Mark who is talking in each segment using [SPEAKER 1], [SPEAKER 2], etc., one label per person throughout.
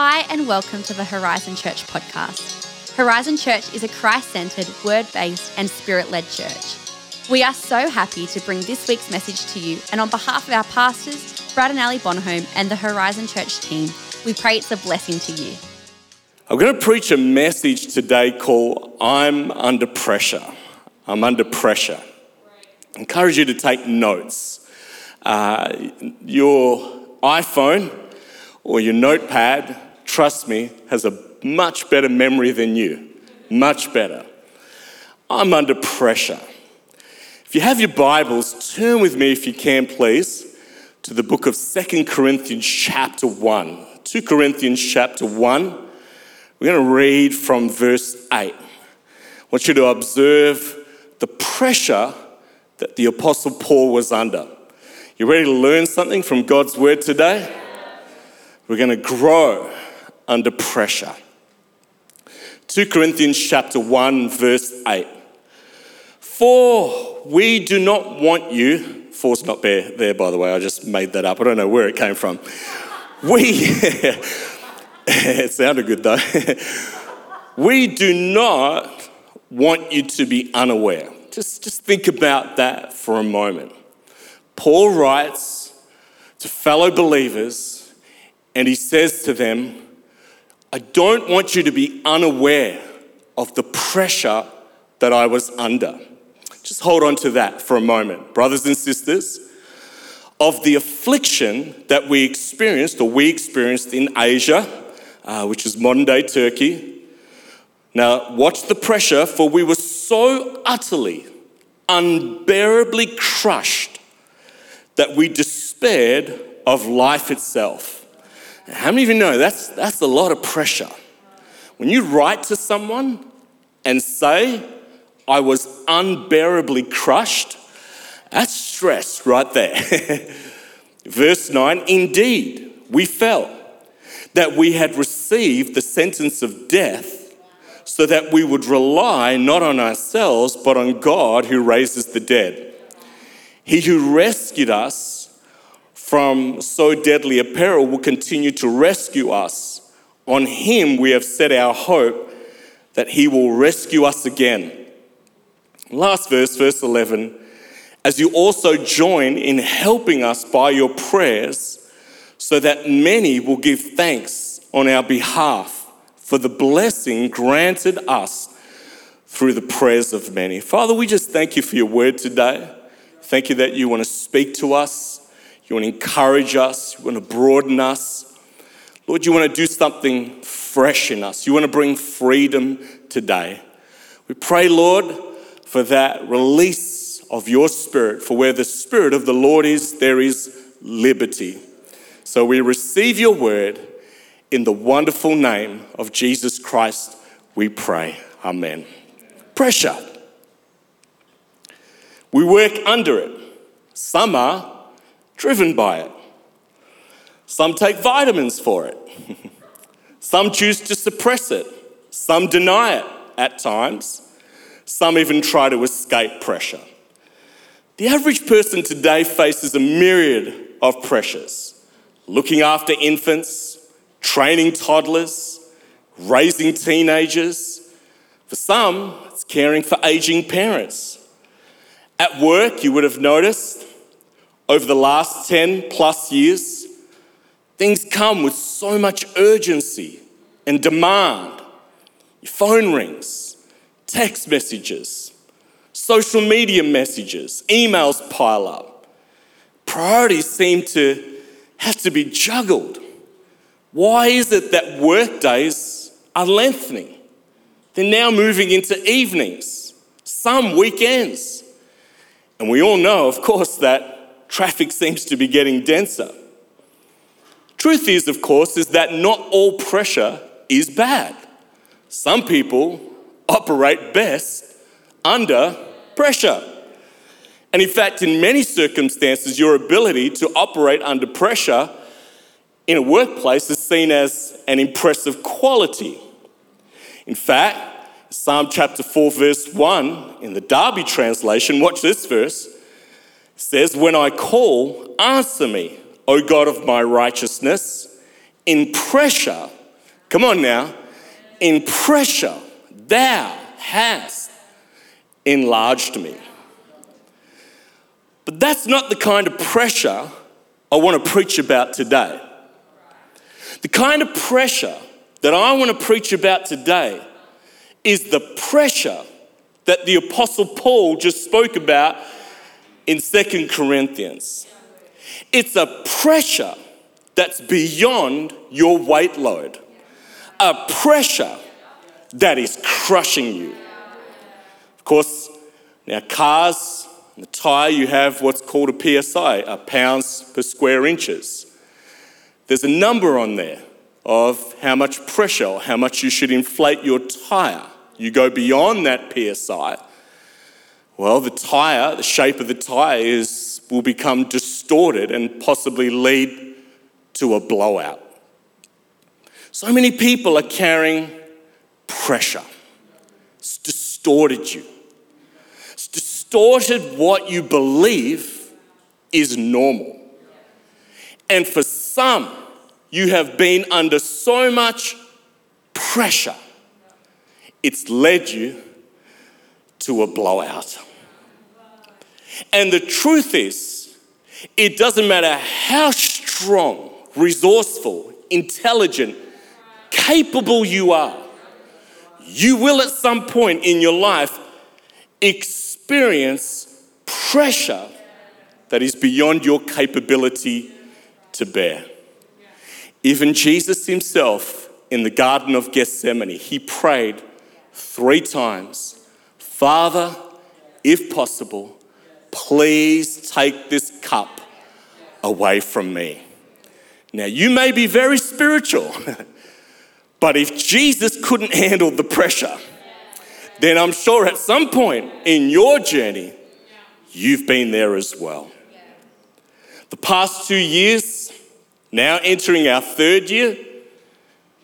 [SPEAKER 1] Hi, and welcome to the Horizon Church podcast. Horizon Church is a Christ centered, word based, and spirit led church. We are so happy to bring this week's message to you, and on behalf of our pastors, Brad and Ali Bonhomme, and the Horizon Church team, we pray it's a blessing to you.
[SPEAKER 2] I'm going to preach a message today called I'm Under Pressure. I'm Under Pressure. I encourage you to take notes. Uh, your iPhone or your notepad, trust me, has a much better memory than you. Much better. I'm under pressure. If you have your Bibles, turn with me, if you can, please, to the book of Second Corinthians, chapter 1. 2 Corinthians, chapter 1. We're going to read from verse 8. I want you to observe the pressure that the Apostle Paul was under. You ready to learn something from God's word today? We're going to grow under pressure. 2 Corinthians chapter 1 verse 8. For we do not want you, for's not there, there by the way, I just made that up. I don't know where it came from. We it sounded good though. we do not want you to be unaware. Just, just think about that for a moment. Paul writes to fellow believers and he says to them, I don't want you to be unaware of the pressure that I was under. Just hold on to that for a moment, brothers and sisters. Of the affliction that we experienced, or we experienced in Asia, uh, which is modern day Turkey. Now, watch the pressure, for we were so utterly, unbearably crushed that we despaired of life itself. How many of you know that's, that's a lot of pressure? When you write to someone and say, I was unbearably crushed, that's stress right there. Verse 9, indeed, we felt that we had received the sentence of death so that we would rely not on ourselves but on God who raises the dead. He who rescued us from so deadly a peril will continue to rescue us. On him we have set our hope that he will rescue us again. Last verse, verse 11. As you also join in helping us by your prayers, so that many will give thanks on our behalf for the blessing granted us through the prayers of many. Father, we just thank you for your word today. Thank you that you want to speak to us, you want to encourage us, you want to broaden us. Lord, you want to do something fresh in us, you want to bring freedom today. We pray, Lord, for that release of your spirit, for where the spirit of the Lord is, there is liberty. So we receive your word in the wonderful name of Jesus Christ, we pray. Amen. Pressure. We work under it. Some are driven by it. Some take vitamins for it. Some choose to suppress it. Some deny it at times. Some even try to escape pressure. The average person today faces a myriad of pressures looking after infants, training toddlers, raising teenagers. For some, it's caring for aging parents. At work, you would have noticed over the last 10 plus years, things come with so much urgency and demand. Your phone rings, text messages, social media messages, emails pile up. Priorities seem to have to be juggled. Why is it that work days are lengthening? They're now moving into evenings, some weekends. And we all know, of course, that traffic seems to be getting denser. Truth is, of course, is that not all pressure is bad. Some people operate best under pressure. And in fact, in many circumstances, your ability to operate under pressure in a workplace is seen as an impressive quality. In fact, Psalm chapter 4, verse 1 in the Darby translation, watch this verse, says, When I call, answer me, O God of my righteousness. In pressure, Come on now. In pressure, thou hast enlarged me. But that's not the kind of pressure I want to preach about today. The kind of pressure that I want to preach about today is the pressure that the Apostle Paul just spoke about in Second Corinthians. It's a pressure that's beyond your weight load, a pressure that is crushing you. Of course, now cars, the tyre, you have what's called a PSI, a pounds per square inches. There's a number on there of how much pressure, how much you should inflate your tyre. You go beyond that PSI, well, the tyre, the shape of the tyre is, will become distorted and possibly lead to a blowout. So many people are carrying pressure. It's distorted you. It's distorted what you believe is normal. And for some, you have been under so much pressure, it's led you to a blowout. And the truth is, it doesn't matter how strong, resourceful, intelligent, capable you are, you will at some point in your life experience pressure that is beyond your capability to bear. Even Jesus himself in the Garden of Gethsemane, he prayed three times Father, if possible, Please take this cup away from me. Now, you may be very spiritual, but if Jesus couldn't handle the pressure, then I'm sure at some point in your journey, you've been there as well. The past two years, now entering our third year,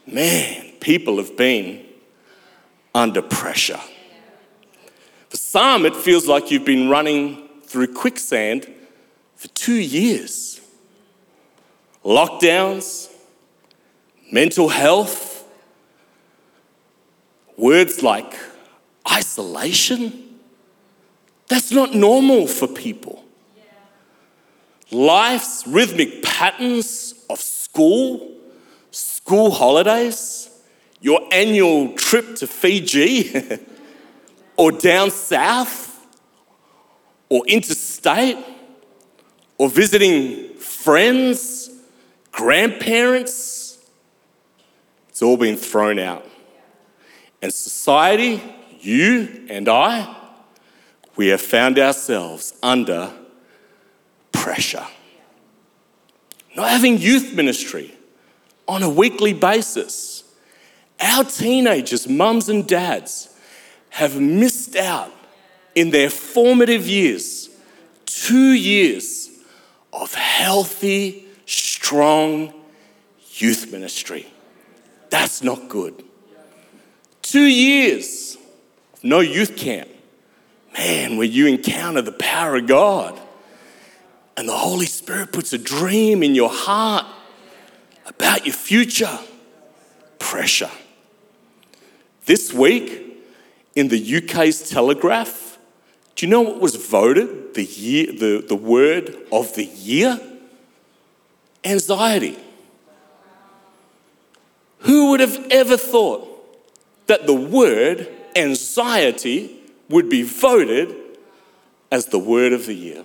[SPEAKER 2] man, people have been under pressure. For some, it feels like you've been running through quicksand for two years. Lockdowns, mental health, words like isolation. That's not normal for people. Life's rhythmic patterns of school, school holidays, your annual trip to Fiji or down south or interstate or visiting friends, grandparents. It's all been thrown out. And society, you and I, we have found ourselves under pressure. Not having youth ministry on a weekly basis. Our teenagers, mums and dads, have missed out in their formative years, two years of healthy, strong youth ministry. That's not good. Two years of no youth camp. Man, where you encounter the power of God and the Holy Spirit puts a dream in your heart about your future. Pressure. This week, in the UK's Telegraph, do you know what was voted the, year, the, the word of the year? Anxiety. Who would have ever thought that the word anxiety would be voted as the word of the year?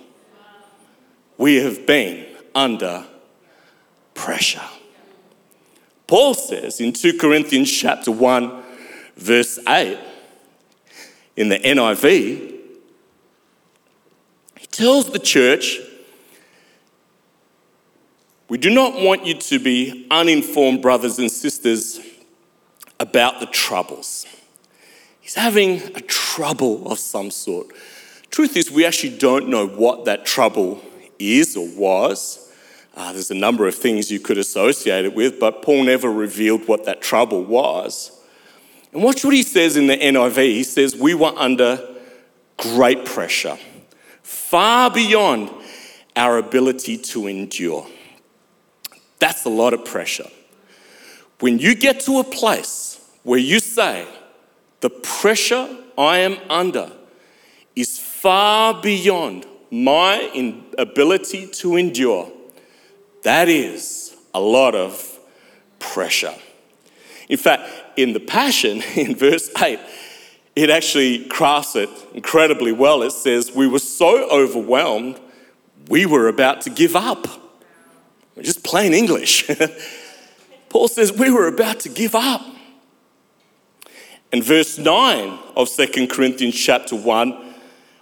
[SPEAKER 2] We have been under pressure. Paul says in 2 Corinthians chapter 1 verse 8 in the NIV tells the church, we do not want you to be uninformed, brothers and sisters, about the troubles. He's having a trouble of some sort. Truth is, we actually don't know what that trouble is or was. Uh, there's a number of things you could associate it with, but Paul never revealed what that trouble was. And watch what he says in the NIV. He says, We were under great pressure far beyond our ability to endure. That's a lot of pressure. When you get to a place where you say, the pressure I am under is far beyond my ability to endure, that is a lot of pressure. In fact, in the Passion, in verse 8, it actually crafts it incredibly well. It says, We were so overwhelmed, we were about to give up. Just plain English. Paul says, We were about to give up. And verse 9 of 2 Corinthians chapter 1,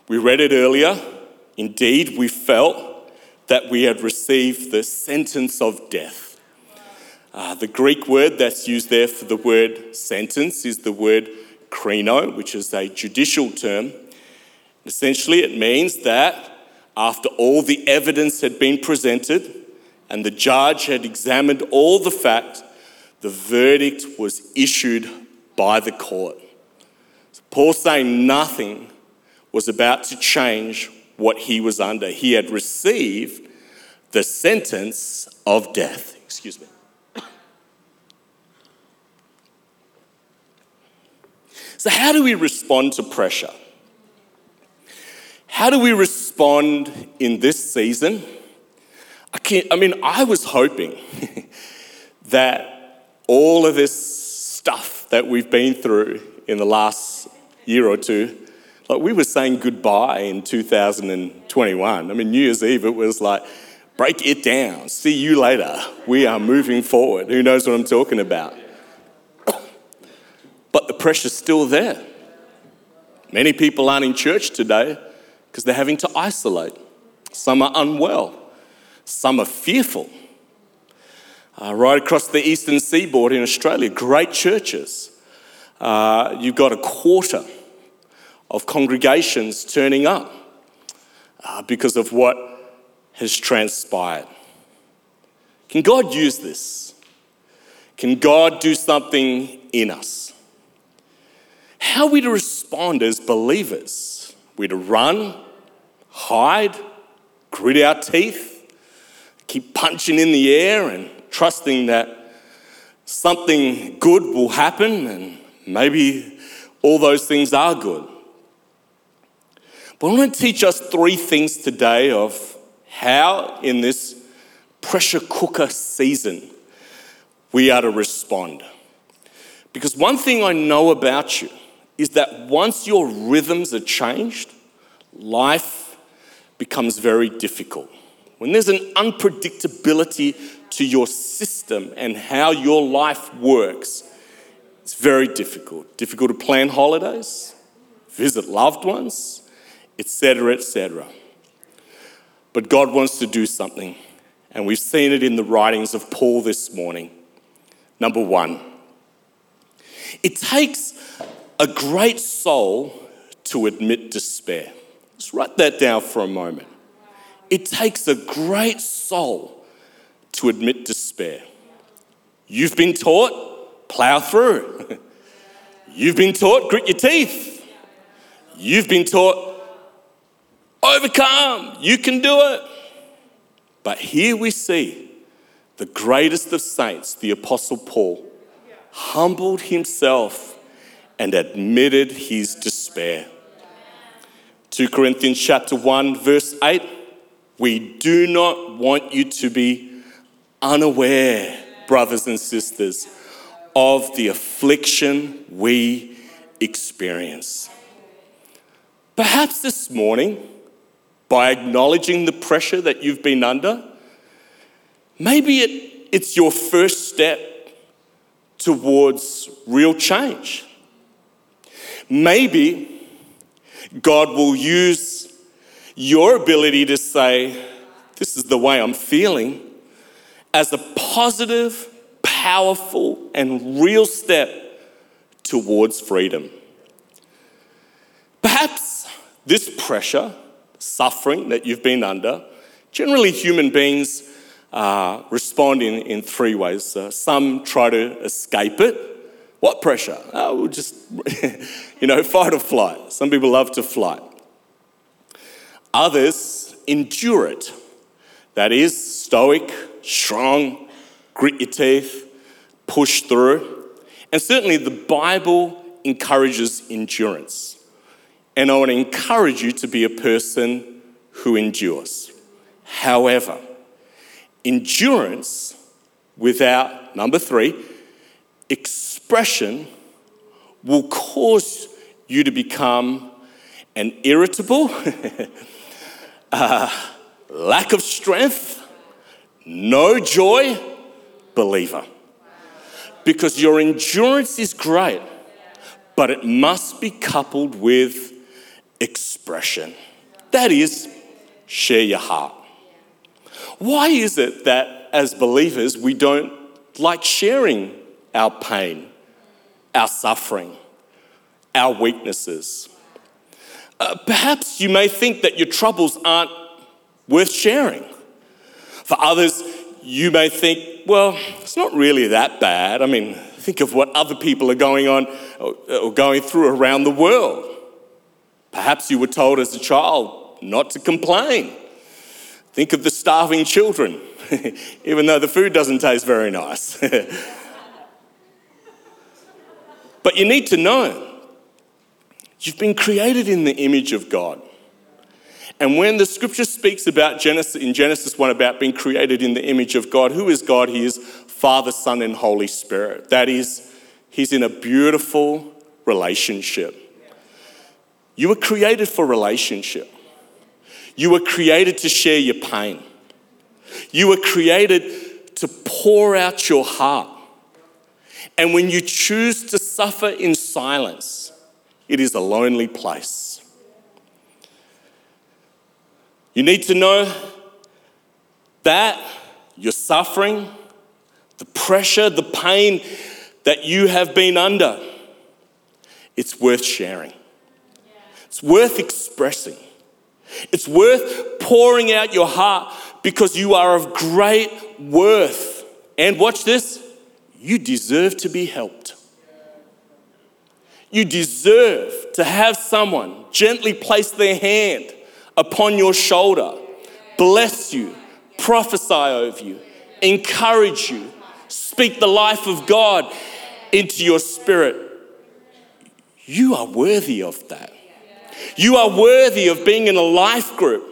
[SPEAKER 2] we read it earlier. Indeed, we felt that we had received the sentence of death. Uh, the Greek word that's used there for the word sentence is the word krino, which is a judicial term. Essentially, it means that after all the evidence had been presented and the judge had examined all the facts, the verdict was issued by the court. So Paul saying nothing was about to change what he was under. He had received the sentence of death. Excuse me. So, how do we respond to pressure? How do we respond in this season? I, can't, I mean, I was hoping that all of this stuff that we've been through in the last year or two, like we were saying goodbye in 2021. I mean, New Year's Eve, it was like, break it down, see you later. We are moving forward. Who knows what I'm talking about? But the pressure's still there. Many people aren't in church today because they're having to isolate. Some are unwell, some are fearful. Uh, right across the eastern seaboard in Australia, great churches. Uh, you've got a quarter of congregations turning up uh, because of what has transpired. Can God use this? Can God do something in us? How are we to respond as believers? Are we to run, hide, grit our teeth, keep punching in the air and trusting that something good will happen and maybe all those things are good. But I want to teach us three things today of how, in this pressure cooker season, we are to respond. Because one thing I know about you is that once your rhythms are changed, life becomes very difficult. When there's an unpredictability to your system and how your life works, it's very difficult. Difficult to plan holidays, visit loved ones, etc., etc. But God wants to do something, and we've seen it in the writings of Paul this morning. Number one, it takes a great soul to admit despair. Let's write that down for a moment. It takes a great soul to admit despair. You've been taught, plow through. You've been taught, grit your teeth. You've been taught, overcome. You can do it. But here we see the greatest of saints, the Apostle Paul, humbled himself and admitted his despair. 2 Corinthians chapter 1 verse 8 we do not want you to be unaware, brothers and sisters, of the affliction we experience. Perhaps this morning, by acknowledging the pressure that you've been under, maybe it, it's your first step towards real change. Maybe God will use your ability to say, This is the way I'm feeling as a positive, powerful, and real step towards freedom. Perhaps this pressure, suffering that you've been under, generally human beings uh, respond in, in three ways. Uh, some try to escape it. What pressure? Oh, we'll just, you know, fight or flight. Some people love to fly. Others endure it. That is, stoic, strong, grit your teeth, push through. And certainly the Bible encourages endurance. And I to encourage you to be a person who endures. However, endurance without, number three, expression will cause you to become an irritable, uh, lack of strength, no joy believer. Because your endurance is great, but it must be coupled with expression. That is, share your heart. Why is it that as believers we don't like sharing our pain, our suffering, our weaknesses? Uh, perhaps you may think that your troubles aren't worth sharing. For others, you may think, well, it's not really that bad. I mean, think of what other people are going on or going through around the world. Perhaps you were told as a child not to complain. Think of the starving children, even though the food doesn't taste very nice. but you need to know you've been created in the image of God. And when the scripture speaks about Genesis, in Genesis 1 about being created in the image of God, who is God? He is Father, Son, and Holy Spirit. That is, He's in a beautiful relationship. You were created for relationship. You were created to share your pain. You were created to pour out your heart. And when you choose to suffer in silence, it is a lonely place. You need to know that your suffering, the pressure, the pain that you have been under, it's worth sharing. It's worth expressing. It's worth pouring out your heart because you are of great worth. And watch this you deserve to be helped. You deserve to have someone gently place their hand upon your shoulder, bless you, prophesy over you, encourage you, speak the life of God into your spirit. You are worthy of that. You are worthy of being in a life group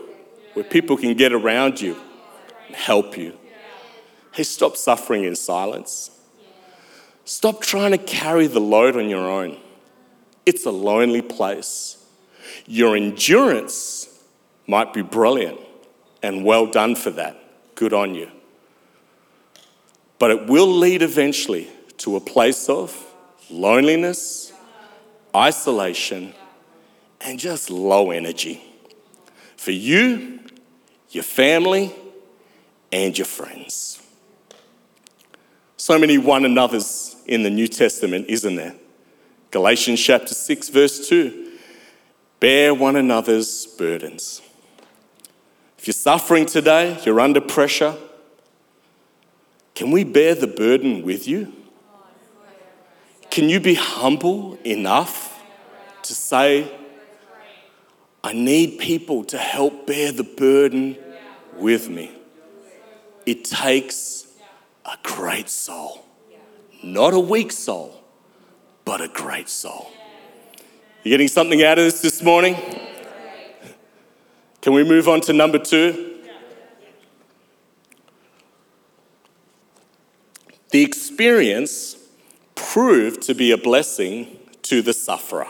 [SPEAKER 2] where people can get around you and help you. Hey, stop suffering in silence. Stop trying to carry the load on your own. It's a lonely place. Your endurance might be brilliant and well done for that. Good on you. But it will lead eventually to a place of loneliness, isolation, and just low energy for you, your family, and your friends. So many one another's in the New Testament, isn't there? Galatians chapter 6, verse 2 bear one another's burdens. If you're suffering today, you're under pressure, can we bear the burden with you? Can you be humble enough to say, I need people to help bear the burden with me? It takes a great soul, not a weak soul, but a great soul. You getting something out of this this morning? Can we move on to number two? The experience proved to be a blessing to the sufferer.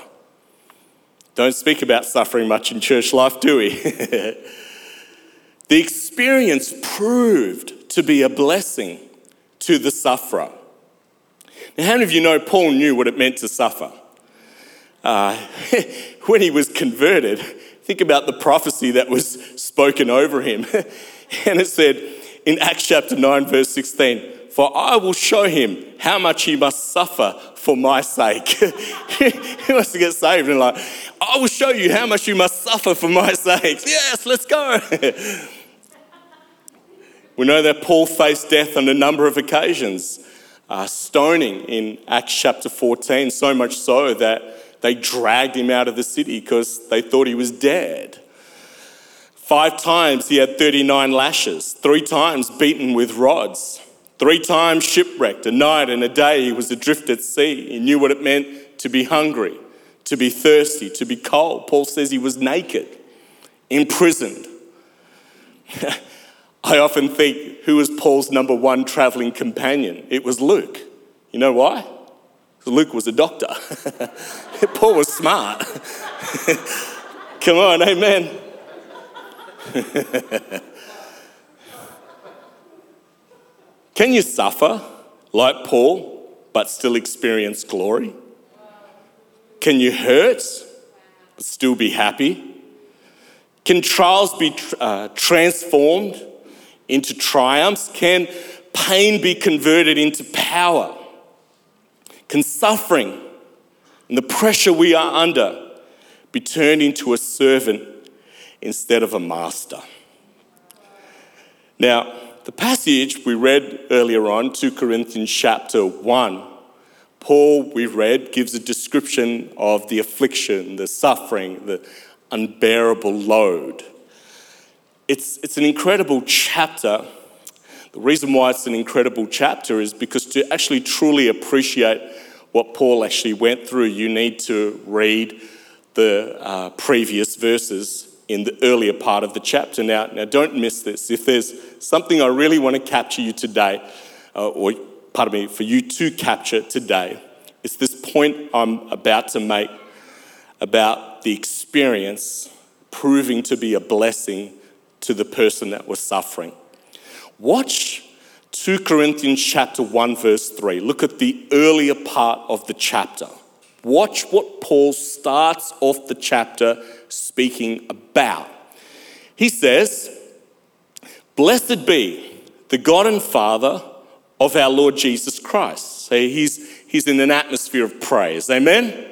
[SPEAKER 2] Don't speak about suffering much in church life, do we? the experience proved to be a blessing to the sufferer. Now, how many of you know Paul knew what it meant to suffer? Uh, when he was converted, Think about the prophecy that was spoken over him. and it said in Acts chapter 9, verse 16, For I will show him how much he must suffer for my sake. he wants to get saved and like, I will show you how much you must suffer for my sake. Yes, let's go. we know that Paul faced death on a number of occasions. Uh, stoning in Acts chapter 14, so much so that they dragged him out of the city because they thought he was dead. Five times he had 39 lashes, three times beaten with rods, Three times shipwrecked, a night and a day he was adrift at sea. He knew what it meant to be hungry, to be thirsty, to be cold. Paul says he was naked, imprisoned. I often think who was Paul's number one traveling companion? It was Luke. You know why? Luke was a doctor. Paul was smart. Come on, amen. Can you suffer like Paul but still experience glory? Can you hurt but still be happy? Can trials be uh, transformed into triumphs? Can pain be converted into power? Can suffering and the pressure we are under be turned into a servant instead of a master? Now, the passage we read earlier on, 2 Corinthians chapter 1, Paul, we read, gives a description of the affliction, the suffering, the unbearable load. It's, it's an incredible chapter. The reason why it's an incredible chapter is because to actually truly appreciate what Paul actually went through, you need to read the uh, previous verses in the earlier part of the chapter. Now, now, don't miss this. If there's something I really want to capture you today, uh, or pardon me, for you to capture today, it's this point I'm about to make about the experience proving to be a blessing to the person that was suffering. Watch 2 Corinthians chapter 1 verse 3. Look at the earlier part of the chapter. Watch what Paul starts off the chapter speaking about. He says, Blessed be the God and Father of our Lord Jesus Christ. So he's, he's in an atmosphere of praise. Amen?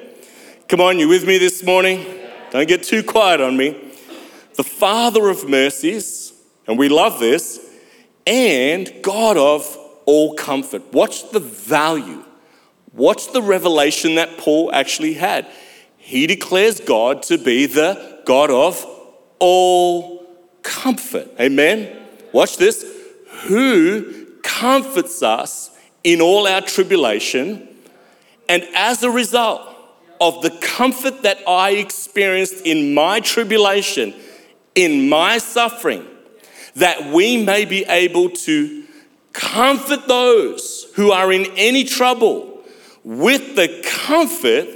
[SPEAKER 2] Come on, you with me this morning? Don't get too quiet on me. The Father of mercies, and we love this, and God of all comfort. Watch the value. Watch the revelation that Paul actually had. He declares God to be the God of all comfort. Amen. Watch this. Who comforts us in all our tribulation, and as a result, of the comfort that I experienced in my tribulation, in my suffering, that we may be able to comfort those who are in any trouble with the comfort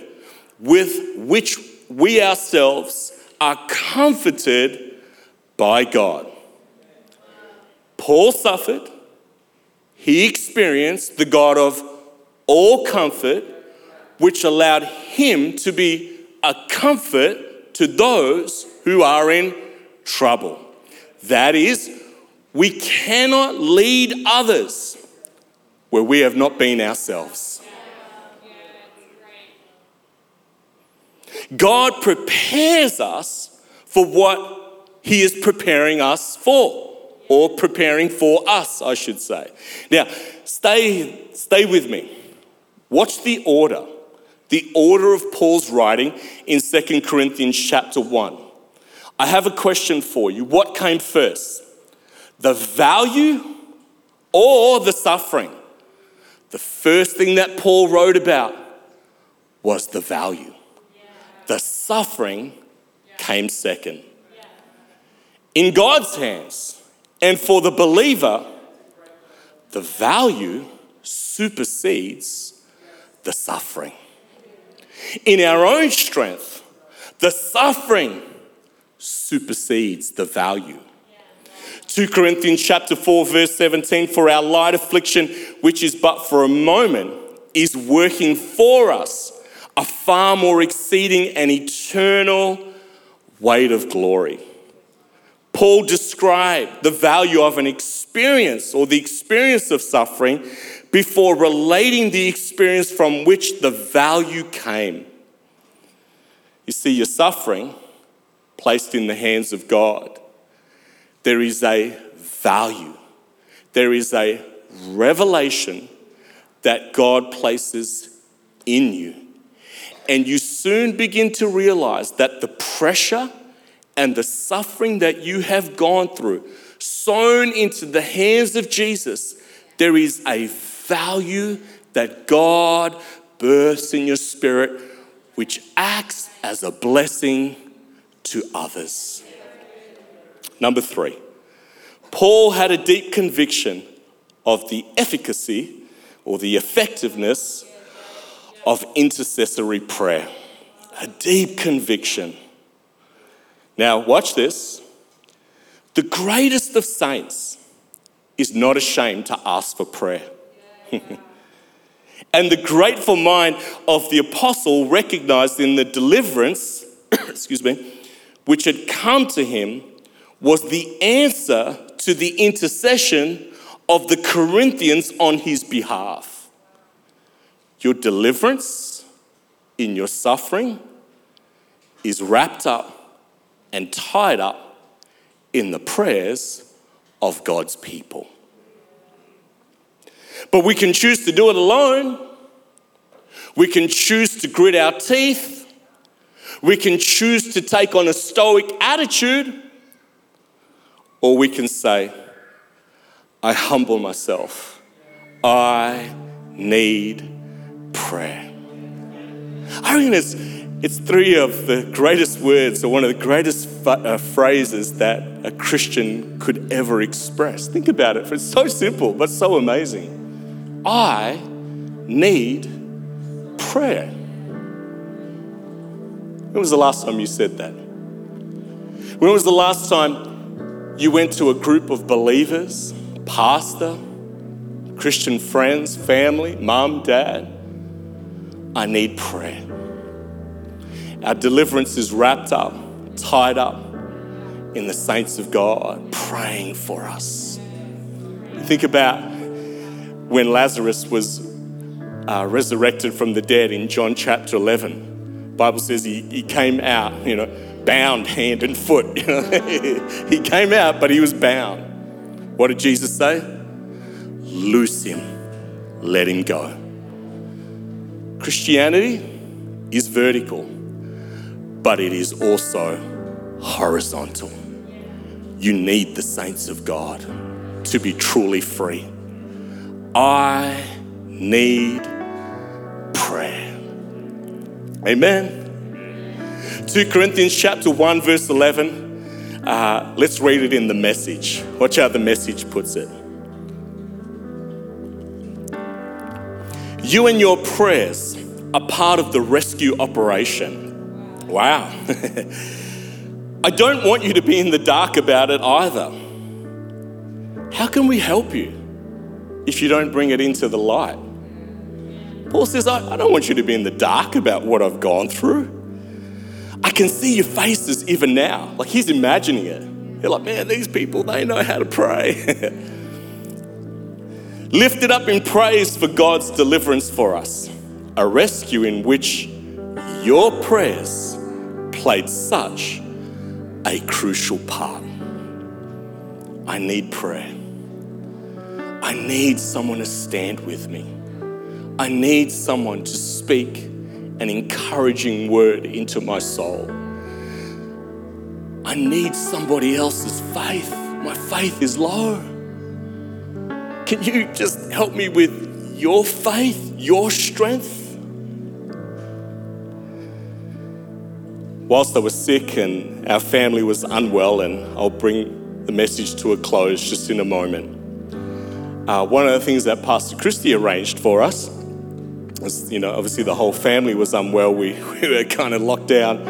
[SPEAKER 2] with which we ourselves are comforted by God. Paul suffered, he experienced the God of all comfort which allowed him to be a comfort to those who are in trouble. That is, we cannot lead others where we have not been ourselves. God prepares us for what He is preparing us for, or preparing for us, I should say. Now, stay, stay with me. Watch the order the order of Paul's writing in 2 Corinthians chapter 1. I have a question for you. What came first? The value or the suffering? The first thing that Paul wrote about was the value. The suffering came second. In God's hands and for the believer, the value supersedes the suffering in our own strength, the suffering supersedes the value. 2 Corinthians chapter 4 verse 17 for our light affliction which is but for a moment is working for us a far more exceeding and eternal weight of glory. Paul described the value of an experience or the experience of suffering before relating the experience from which the value came. You see, your suffering placed in the hands of God, there is a value, there is a revelation that God places in you. And you soon begin to realize that the pressure and the suffering that you have gone through, sown into the hands of Jesus, There is a value that God births in your spirit which acts as a blessing to others. Number three, Paul had a deep conviction of the efficacy or the effectiveness of intercessory prayer. A deep conviction. Now, watch this. The greatest of saints is not ashamed to ask for prayer. and the grateful mind of the apostle recognized in the deliverance, excuse me, which had come to him was the answer to the intercession of the Corinthians on his behalf. Your deliverance in your suffering is wrapped up and tied up in the prayers of God's people. But we can choose to do it alone. We can choose to grit our teeth. We can choose to take on a stoic attitude. Or we can say, I humble myself. I need prayer. I mean, it's, it's three of the greatest words, or one of the greatest uh, phrases that a Christian could ever express. Think about it. It's so simple, but so amazing. I need prayer. When was the last time you said that? When was the last time you went to a group of believers pastor, Christian friends, family, mom, dad. I need prayer. Our deliverance is wrapped up, tied up in the saints of God praying for us. Think about when Lazarus was uh, resurrected from the dead in John chapter 11. Bible says he, he came out, you know, bound hand and foot. he came out, but he was bound. What did Jesus say? Loose him, let him go. Christianity is vertical, but it is also horizontal. You need the saints of God to be truly free. I need. Amen. 2 Corinthians chapter 1 verse 11 uh, let's read it in the message. Watch how the message puts it. You and your prayers are part of the rescue operation. Wow. I don't want you to be in the dark about it either. How can we help you if you don't bring it into the light? Paul says, I, I don't want you to be in the dark about what I've gone through. I can see your faces even now. Like he's imagining it. You're like, man, these people, they know how to pray. Lifted up in praise for God's deliverance for us, a rescue in which your prayers played such a crucial part. I need prayer. I need someone to stand with me. I need someone to speak an encouraging word into my soul. I need somebody else's faith. My faith is low. Can you just help me with your faith, your strength? Whilst I was sick and our family was unwell, and I'll bring the message to a close just in a moment. Uh, one of the things that Pastor Christie arranged for us was, you know, obviously the whole family was unwell. We, we were kind of locked down.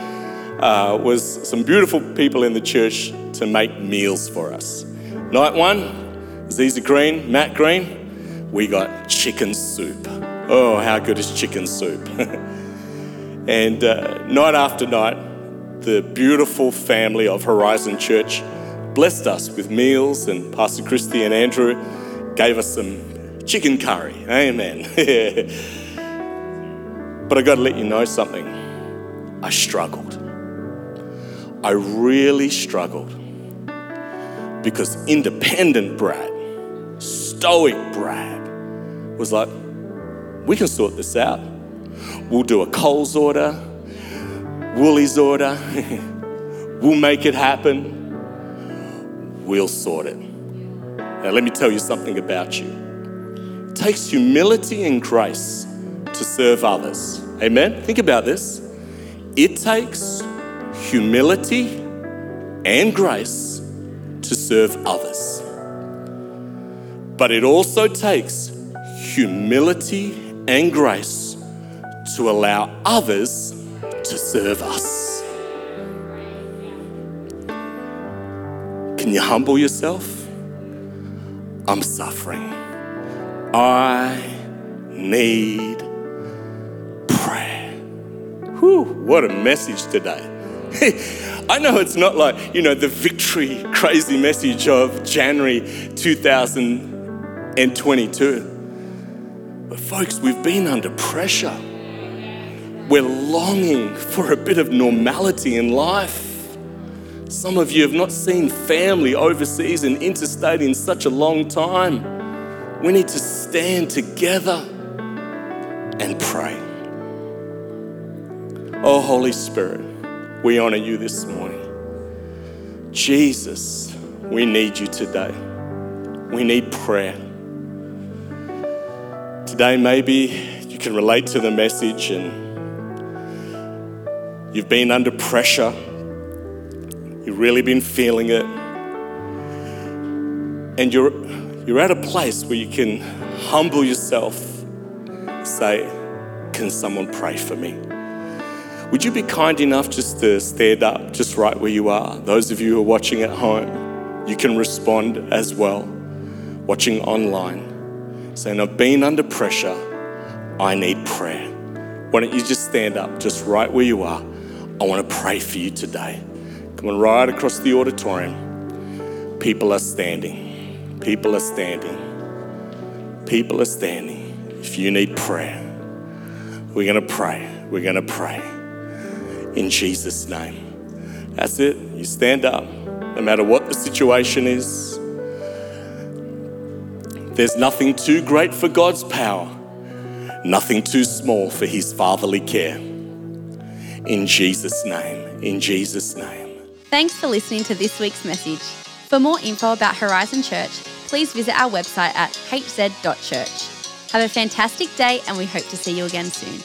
[SPEAKER 2] Uh, was some beautiful people in the church to make meals for us. Night one, Ziza Green, Matt Green, we got chicken soup. Oh, how good is chicken soup? and uh, night after night, the beautiful family of Horizon Church blessed us with meals, and Pastor Christy and Andrew gave us some chicken curry. Amen. But I got to let you know something. I struggled. I really struggled because independent Brad, stoic Brad, was like, we can sort this out. We'll do a Coles order, Woolies order, we'll make it happen, we'll sort it. Now, let me tell you something about you. It takes humility and grace to serve others. Amen? Think about this. It takes humility and grace to serve others. But it also takes humility and grace to allow others to serve us. Can you humble yourself? I'm suffering. I need what a message today. I know it's not like, you know, the victory crazy message of January 2022. But folks, we've been under pressure. We're longing for a bit of normality in life. Some of you have not seen family overseas and interstate in such a long time. We need to stand together and pray. Oh, Holy Spirit, we honor you this morning. Jesus, we need you today. We need prayer. Today, maybe you can relate to the message and you've been under pressure, you've really been feeling it, and you're, you're at a place where you can humble yourself, say, Can someone pray for me? Would you be kind enough just to stand up, just right where you are? Those of you who are watching at home, you can respond as well, watching online, saying, I've been under pressure, I need prayer. Why don't you just stand up, just right where you are? I want to pray for you today. Come on, right across the auditorium. People are standing. People are standing. People are standing. If you need prayer, we're going to pray. We're going to pray in Jesus' name. That's it. You stand up, no matter what the situation is. There's nothing too great for God's power, nothing too small for His fatherly care. In Jesus' name, in Jesus' name.
[SPEAKER 1] Thanks for listening to this week's message. For more info about Horizon Church, please visit our website at hz.church. Have a fantastic day, and we hope to see you again soon.